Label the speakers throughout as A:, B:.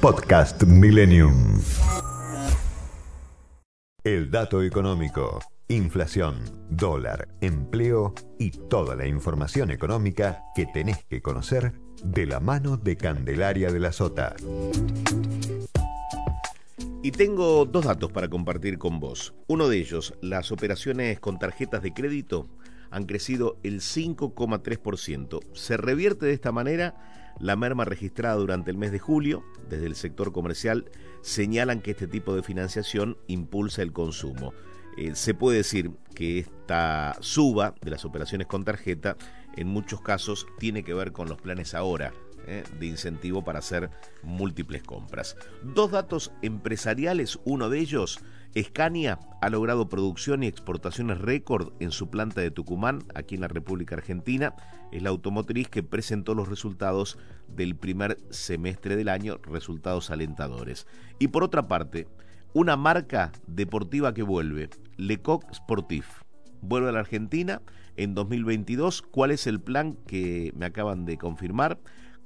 A: Podcast Millennium. El dato económico, inflación, dólar, empleo y toda la información económica que tenés que conocer de la mano de Candelaria de la Sota.
B: Y tengo dos datos para compartir con vos. Uno de ellos, las operaciones con tarjetas de crédito han crecido el 5,3%. Se revierte de esta manera la merma registrada durante el mes de julio. Desde el sector comercial señalan que este tipo de financiación impulsa el consumo. Eh, se puede decir que esta suba de las operaciones con tarjeta en muchos casos tiene que ver con los planes ahora eh, de incentivo para hacer múltiples compras. Dos datos empresariales, uno de ellos, Scania ha logrado producción y exportaciones récord en su planta de Tucumán, aquí en la República Argentina. Es la automotriz que presentó los resultados del primer semestre del año, resultados alentadores. Y por otra parte, una marca deportiva que vuelve, Lecoq Sportif. Vuelve a la Argentina en 2022. ¿Cuál es el plan que me acaban de confirmar?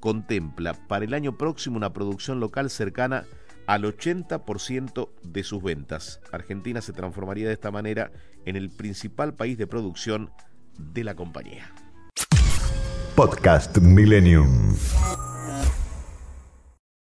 B: Contempla para el año próximo una producción local cercana al 80% de sus ventas. Argentina se transformaría de esta manera en el principal país de producción de la compañía.
A: Podcast Millennium.